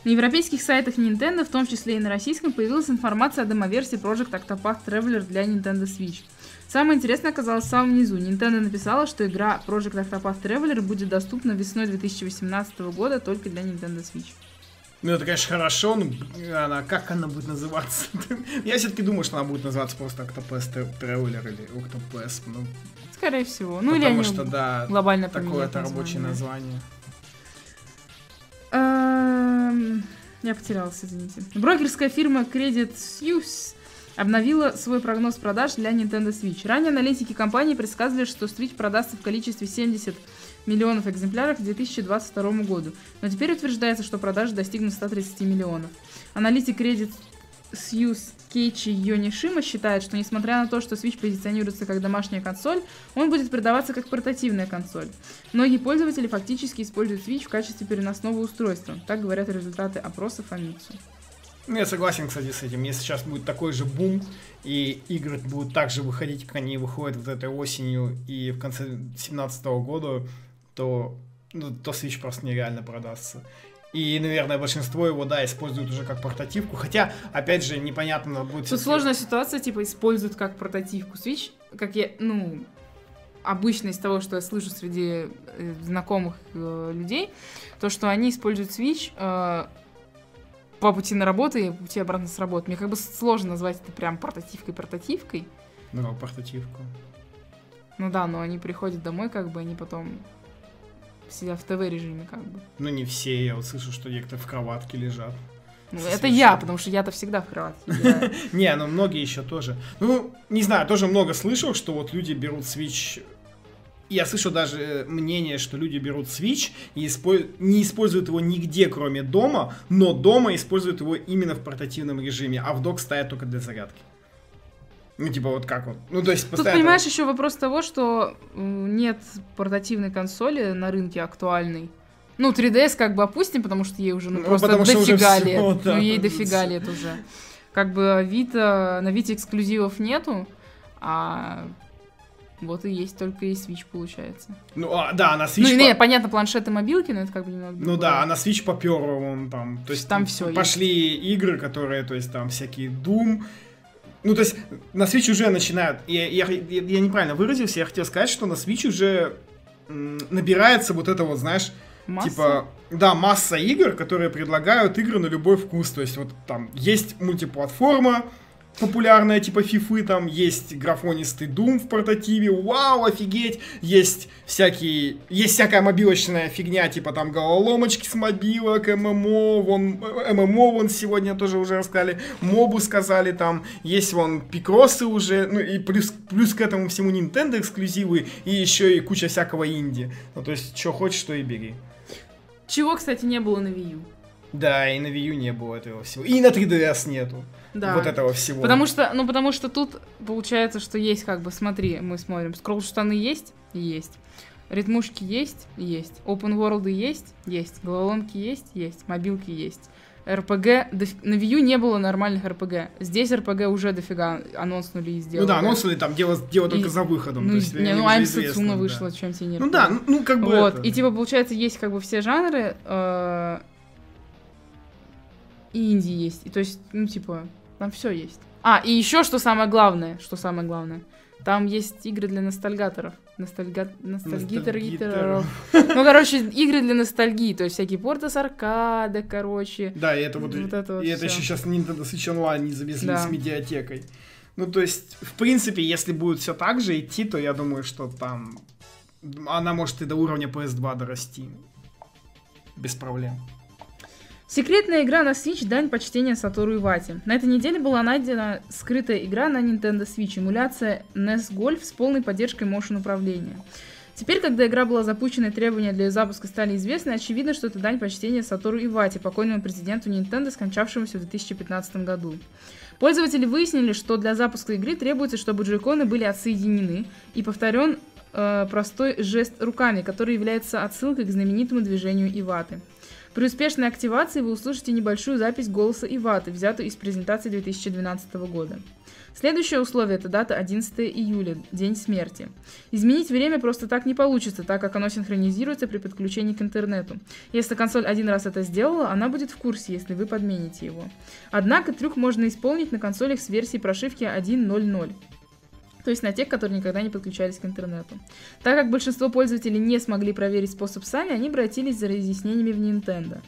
На европейских сайтах Nintendo, в том числе и на российском, появилась информация о демоверсии Project Octopath Traveler для Nintendo Switch. Самое интересное оказалось в самом низу. Nintendo написала, что игра Project Octopath Traveler будет доступна весной 2018 года только для Nintendo Switch. Ну, это, конечно, хорошо, но она, как она будет называться? Я все-таки думаю, что она будет называться просто Octopath Traveler или Octopath. Ну, Скорее всего. Ну, потому или что, да, глобально такое поменяют это рабочее название. Эм, Я потерялась, извините. Брокерская фирма Credit Suisse обновила свой прогноз продаж для Nintendo Switch. Ранее аналитики компании предсказывали, что Switch продастся в количестве 70 миллионов экземпляров к 2022 году. Но теперь утверждается, что продажи достигнут 130 миллионов. Аналитик Credit Suisse Кейчи Йонишима считает, что несмотря на то, что Switch позиционируется как домашняя консоль, он будет продаваться как портативная консоль. Многие пользователи фактически используют Switch в качестве переносного устройства. Так говорят результаты опроса Famitsu. Ну, я согласен, кстати, с этим. Если сейчас будет такой же бум, и игры будут так же выходить, как они выходят вот этой осенью и в конце 2017 года, то, ну, то Switch просто нереально продастся. И, наверное, большинство его, да, используют уже как портативку. Хотя, опять же, непонятно будет... Тут сложная ситуация, типа, используют как портативку Switch, как я, ну, обычно из того, что я слышу среди э, знакомых э, людей, то, что они используют Switch э, по пути на работу и по пути обратно с работы. Мне как бы сложно назвать это прям портативкой-портативкой. Ну, портативку. Ну да, но они приходят домой, как бы, они потом сидят в ТВ-режиме, как бы. Ну, не все. Я вот слышу, что некоторые в кроватке лежат. Ну, это я, потому что я-то всегда в кровати. играю. Не, ну многие еще тоже. Ну, не знаю, тоже много слышал, что вот люди берут Switch. Я слышу даже э, мнение, что люди берут Switch и не используют его нигде, кроме дома, но дома используют его именно в портативном режиме, а в док ставят только для зарядки. Ну, типа, вот как вот. Ну, то есть, Тут, постоянно... понимаешь, еще вопрос того, что нет портативной консоли на рынке актуальной. Ну, 3DS как бы опустим, потому что ей уже ну, Ну, просто потому дофига лет. да. ну, ей дофига лет уже. Как бы Вита, на Вите эксклюзивов нету, а вот и есть только и Switch получается. Ну, а, да, на Switch... ну, по- не, понятно, планшеты, мобилки, но это как бы немного Ну другое. да, а на Switch попер он там. То есть Там всё пошли игры, которые, то есть там всякие Doom. Ну, то есть на Switch уже начинают. Я, я, я- я неправильно выразился, я хотел сказать, что на Switch уже набирается вот это вот, знаешь, Масса? типа, да, масса игр, которые предлагают игры на любой вкус. То есть вот там есть мультиплатформа, популярная типа фифы, там есть графонистый Doom в портативе, вау, офигеть, есть всякие, есть всякая мобилочная фигня, типа там головоломочки с мобилок, ММО, вон, э, ММО вон сегодня тоже уже рассказали, мобу сказали там, есть вон пикросы уже, ну и плюс, плюс к этому всему Nintendo эксклюзивы, и еще и куча всякого инди. Ну то есть, что хочешь, то и бери. Чего, кстати, не было на Wii U. Да, и на Wii U не было этого всего. И на 3DS нету. Да. Вот этого всего. Потому что, ну, потому что тут получается, что есть как бы, смотри, мы смотрим, скролл штаны есть? Есть. Ритмушки есть? Есть. Open World есть? Есть. Головоломки есть? Есть. Мобилки есть. РПГ, доф- на U не было нормальных РПГ. Здесь РПГ уже дофига анонснули и сделали. Ну да, анонсили там дело, дело только И- за выходом. Ну, то есть, не, ну известны, Setsuna да. вышла, чем тебе не Ну да, ну, ну, как бы Вот, это. и типа, получается, есть как бы все жанры, э, и инди есть. И то есть, ну, типа, там все есть. А, и еще что самое главное, что самое главное. Там есть игры для ностальгаторов. Ностальга... Ностальгиторов. Ну, короче, игры для ностальгии. То есть всякие порты с аркада, короче. Да, и это вот, Вот это вот и это еще сейчас Nintendo Switch Online не завезли Да. с медиатекой. Ну, то есть, в принципе, если будет все так же идти, то я думаю, что там она может и до уровня PS2 дорасти. Без проблем. Секретная игра на Switch – дань почтения Сатору Ивате. На этой неделе была найдена скрытая игра на Nintendo Switch, эмуляция NES Golf с полной поддержкой motion управления. Теперь, когда игра была запущена и требования для ее запуска стали известны, очевидно, что это дань почтения Сатору Ивате, покойному президенту Nintendo, скончавшемуся в 2015 году. Пользователи выяснили, что для запуска игры требуется, чтобы джойконы были отсоединены и повторен э, простой жест руками, который является отсылкой к знаменитому движению Иваты. При успешной активации вы услышите небольшую запись голоса Иваты, взятую из презентации 2012 года. Следующее условие – это дата 11 июля, день смерти. Изменить время просто так не получится, так как оно синхронизируется при подключении к интернету. Если консоль один раз это сделала, она будет в курсе, если вы подмените его. Однако трюк можно исполнить на консолях с версией прошивки 1.0.0 то есть на тех, которые никогда не подключались к интернету. Так как большинство пользователей не смогли проверить способ сами, они обратились за разъяснениями в Nintendo.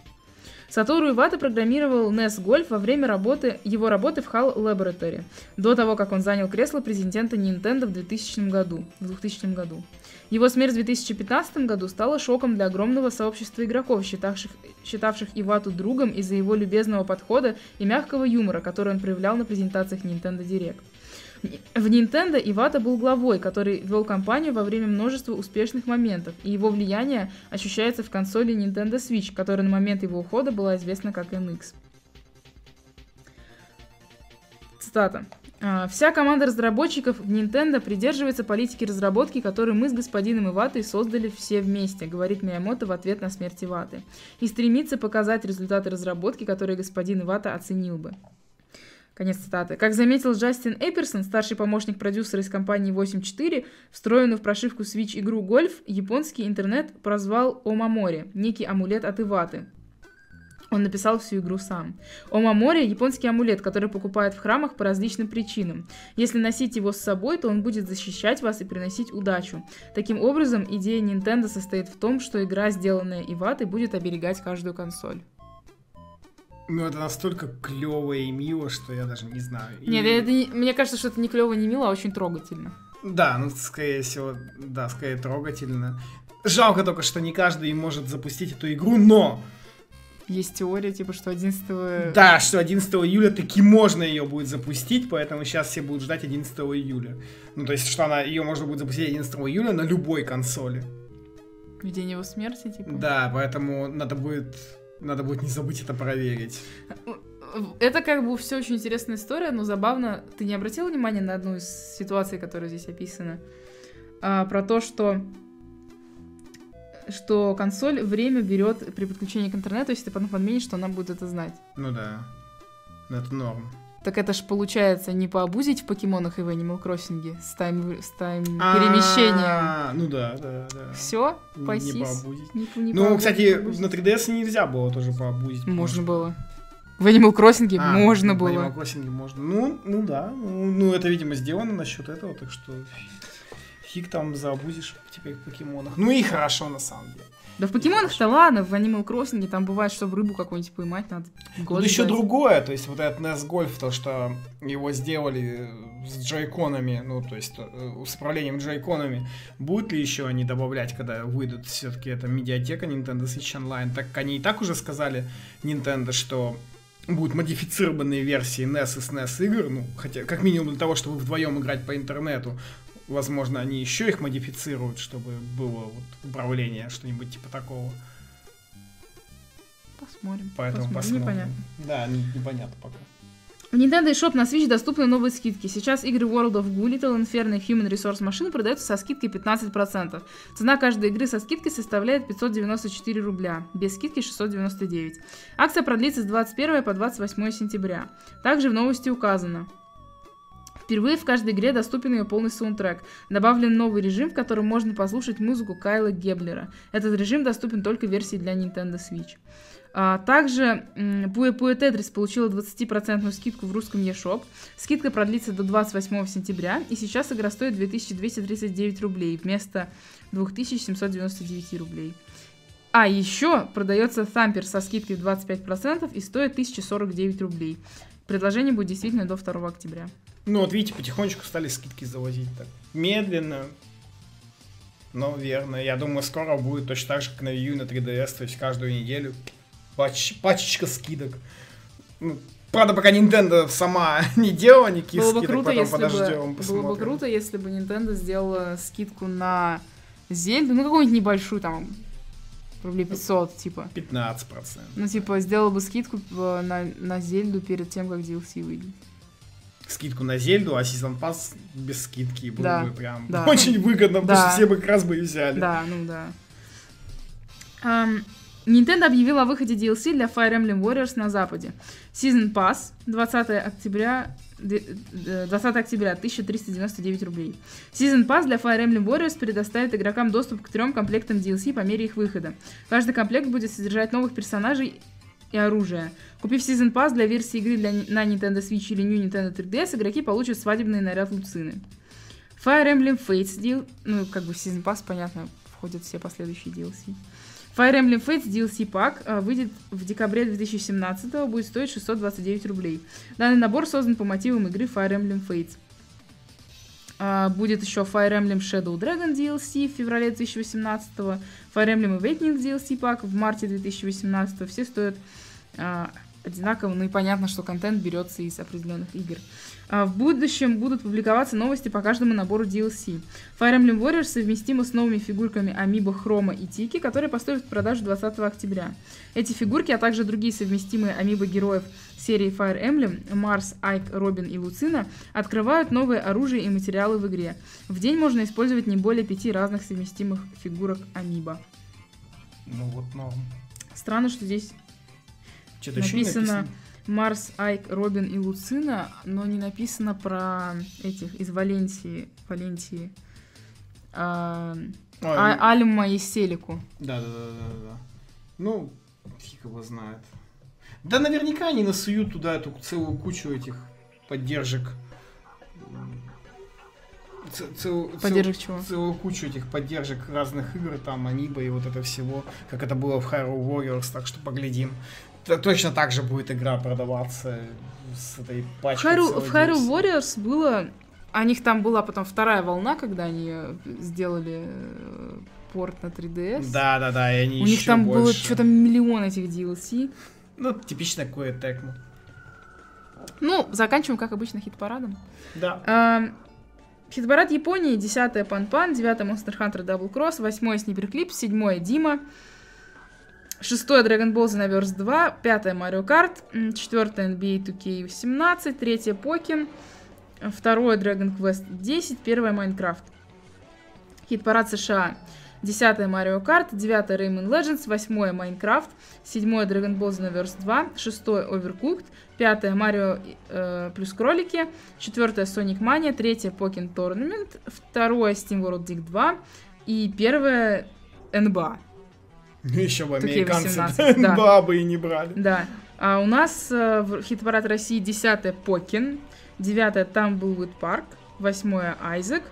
Сатору Ивата программировал NES Golf во время работы, его работы в HAL Laboratory, до того, как он занял кресло президента Nintendo в 2000 году. В 2000 году. Его смерть в 2015 году стала шоком для огромного сообщества игроков, считавших, считавших Ивату другом из-за его любезного подхода и мягкого юмора, который он проявлял на презентациях Nintendo Direct. В Nintendo Ивата был главой, который вел компанию во время множества успешных моментов, и его влияние ощущается в консоли Nintendo Switch, которая на момент его ухода была известна как NX. Цитата. «А, Вся команда разработчиков в Nintendo придерживается политики разработки, которую мы с господином Иватой создали все вместе, говорит Миямото в ответ на смерть Иваты, и стремится показать результаты разработки, которые господин Ивата оценил бы. Конец цитаты. Как заметил Джастин Эперсон, старший помощник продюсера из компании 8.4, встроенную в прошивку Switch игру Golf, японский интернет прозвал Омамори, некий амулет от Иваты. Он написал всю игру сам. Омамори – японский амулет, который покупают в храмах по различным причинам. Если носить его с собой, то он будет защищать вас и приносить удачу. Таким образом, идея Nintendo состоит в том, что игра, сделанная Иватой, будет оберегать каждую консоль. Ну, это настолько клево и мило, что я даже не знаю. Нет, и... это не, мне кажется, что это не клево, не мило, а очень трогательно. Да, ну, скорее всего, да, скорее трогательно. Жалко только, что не каждый может запустить эту игру, но... Есть теория, типа, что 11... Да, что 11 июля таки можно ее будет запустить, поэтому сейчас все будут ждать 11 июля. Ну, то есть, что она, ее можно будет запустить 11 июля на любой консоли. В день его смерти, типа? Да, поэтому надо будет надо будет не забыть это проверить. Это как бы все очень интересная история, но забавно. Ты не обратил внимания на одну из ситуаций, которая здесь описана? А, про то, что что консоль время берет при подключении к интернету, если ты потом подменишь, что она будет это знать. Ну да. Но это норм. Так это ж получается не пообузить в покемонах и в Animal Crossing с тайм, с тайм перемещением. Ну да, да, да. Все, пасись. Не пообузить. ну, кстати, на 3DS нельзя было тоже пообузить. Можно было. В Animal Crossing а, можно было. В Animal Crossing можно. Ну, ну да. Ну, ну, это, видимо, сделано насчет этого, так что фиг там заобузишь теперь в покемонах. Ну и хорошо, на самом деле. Да в покемонах-то ладно, в Animal Crossing там бывает, чтобы рыбу какую-нибудь поймать надо. Тут еще другое, то есть вот этот NES Golf, то, что его сделали с джойконами, ну, то есть э, с управлением джойконами, будут ли еще они добавлять, когда выйдут все-таки эта медиатека Nintendo Switch Online, так они и так уже сказали Nintendo, что будут модифицированные версии NES и SNES игр, ну, хотя, как минимум для того, чтобы вдвоем играть по интернету, возможно, они еще их модифицируют, чтобы было вот управление, что-нибудь типа такого. Посмотрим. Поэтому посмотрим. посмотрим. Непонятно. Да, непонятно пока. В Nintendo eShop на Switch доступны новые скидки. Сейчас игры World of Goo, Little Inferno и Human Resource Machine продаются со скидкой 15%. Цена каждой игры со скидкой составляет 594 рубля, без скидки 699. Акция продлится с 21 по 28 сентября. Также в новости указано, Впервые в каждой игре доступен ее полный саундтрек. Добавлен новый режим, в котором можно послушать музыку Кайла Геблера. Этот режим доступен только в версии для Nintendo Switch. А, также Puyo Puyo Tetris получила 20% скидку в русском eShop. Скидка продлится до 28 сентября, и сейчас игра стоит 2239 рублей вместо 2799 рублей. А еще продается Thumper со скидкой в 25% и стоит 1049 рублей. Предложение будет действительно до 2 октября. Ну вот видите, потихонечку стали скидки завозить так. Медленно, но верно. Я думаю, скоро будет точно так же, как на Wii U, на 3DS, то есть каждую неделю пач пачечка скидок. Ну, правда, пока Nintendo сама не делала никаких было бы скидок, круто, потом подождем, бы, посмотрим. Было бы круто, если бы Nintendo сделала скидку на Зельду, ну какую-нибудь небольшую, там, рублей 500, типа. 15%. Ну, типа, сделала бы скидку э, на, на Зельду перед тем, как DLC выйдет. Скидку на Зельду, а Season Pass без скидки. Было Да, бы прям да. очень выгодно, потому Да. что все бы как раз бы и взяли. Да, ну да. Ам, Nintendo объявила о выходе DLC для Fire Emblem Warriors на Западе. Season Pass 20 октября две- э, 20 октября 1399 рублей. Season Pass для Fire Emblem Warriors предоставит игрокам доступ к трем комплектам DLC по мере их выхода. Каждый комплект будет содержать новых персонажей и оружие. Купив Season Pass для версии игры для, на Nintendo Switch или New Nintendo 3DS, игроки получат свадебный наряд Луцины. Fire Emblem Fates deal, ну, как бы в Season Pass, понятно, входят все последующие DLC. Fire Emblem Fates DLC пак э, выйдет в декабре 2017 будет стоить 629 рублей. Данный набор создан по мотивам игры Fire Emblem Fates. А, будет еще Fire Emblem Shadow Dragon DLC в феврале 2018 Fire Emblem Awakening DLC пак в марте 2018 Все стоят одинаково, ну и понятно, что контент берется из определенных игр. А, В будущем будут публиковаться новости по каждому набору DLC. Fire Emblem Warriors совместима с новыми фигурками Амибо, Хрома и Тики, которые поступят в продажу 20 октября. Эти фигурки, а также другие совместимые Амибо героев серии Fire Emblem, Марс, Айк, Робин и Луцина, открывают новые оружие и материалы в игре. В день можно использовать не более пяти разных совместимых фигурок Амибо. Ну вот, но... Странно, что здесь Что-то еще не Написано- написано. Марс, Айк, Робин и Луцина, но не написано про этих из Валенсии. Валенсии. А, Ой, а- Альма и Селику. Да, да, да, да, да. Ну, фиг его знает. Да наверняка они насуют туда эту целую кучу этих поддержек. Ц- цел- цел- Поддержек чего? Целую кучу этих поддержек разных игр, там, Аниба и вот это всего, как это было в Hyrule Warriors, так что поглядим. Точно так же будет игра продаваться с этой В пачкой. Hyrule, целой в Hyrule. Warriors было... У них там была потом вторая волна, когда они э, сделали э, порт на 3DS. Да, да, да, и они У них там было больше. что-то миллион этих DLC. Ну, типично какое Текмо. Ну, заканчиваем, как обычно, хит-парадом. Да. Эм, Хит-парад Японии, 10 Пан-Пан, 9 Monster Hunter Double Cross, 8 Sniper Clips, 7 Дима, 6 Dragon Ball Xenoverse 2, 5 Mario Kart, 4 NBA 2K18, 3 Покин, 2 Dragon Quest 10, 1 Minecraft. Хит-парад США. 10 Mario Kart, 9 Rayman Legends, 8 Minecraft, 7 Dragon Ball Xenoverse 2, 6 Overcooked, 5 Mario э, плюс кролики, 4 Sonic Mania, 3 Pokken Tournament, 2 Steam World Dig 2 и 1 НБА. Еще бы 2K18, американцы да. бабы и не брали. Да. А у нас э, хит-парад России 10 Покин, 9 Tumbleweed Park, 8 Айзек,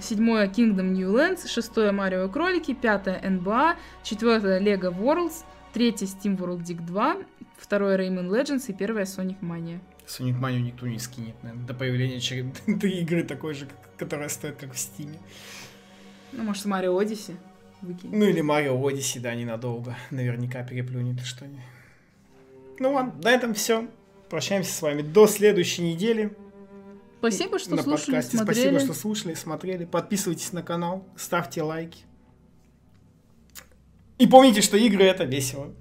7 Kingdom New Lands, 6 Марио Кролики, 5 НБА, 4 Lego Worlds, 3 Steam World Dig 2, 2 Rayman Legends и 1 Sonic Mania. Sonic Mania никто не скинет, наверное, до появления очередной игры такой же, которая стоит как в Стиме. Ну, может, Марио Одиссе выкинем. Ну или Mario Odyssey, да, ненадолго. Наверняка переплюнет что-нибудь. Ну ладно, на этом все. Прощаемся с вами до следующей недели Спасибо, что на слушали, подкасте. смотрели. Спасибо, что слушали, смотрели. Подписывайтесь на канал, ставьте лайки. И помните, что игры это весело.